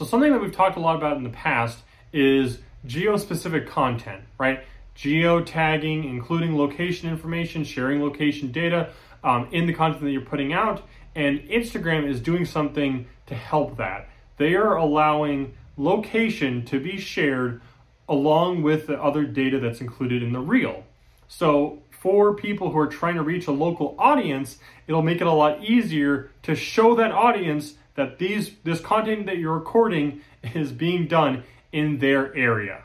So something that we've talked a lot about in the past is geo-specific content, right? Geo-tagging, including location information, sharing location data um, in the content that you're putting out. And Instagram is doing something to help that. They are allowing location to be shared along with the other data that's included in the reel. So for people who are trying to reach a local audience, it'll make it a lot easier to show that audience that these this content that you're recording is being done in their area.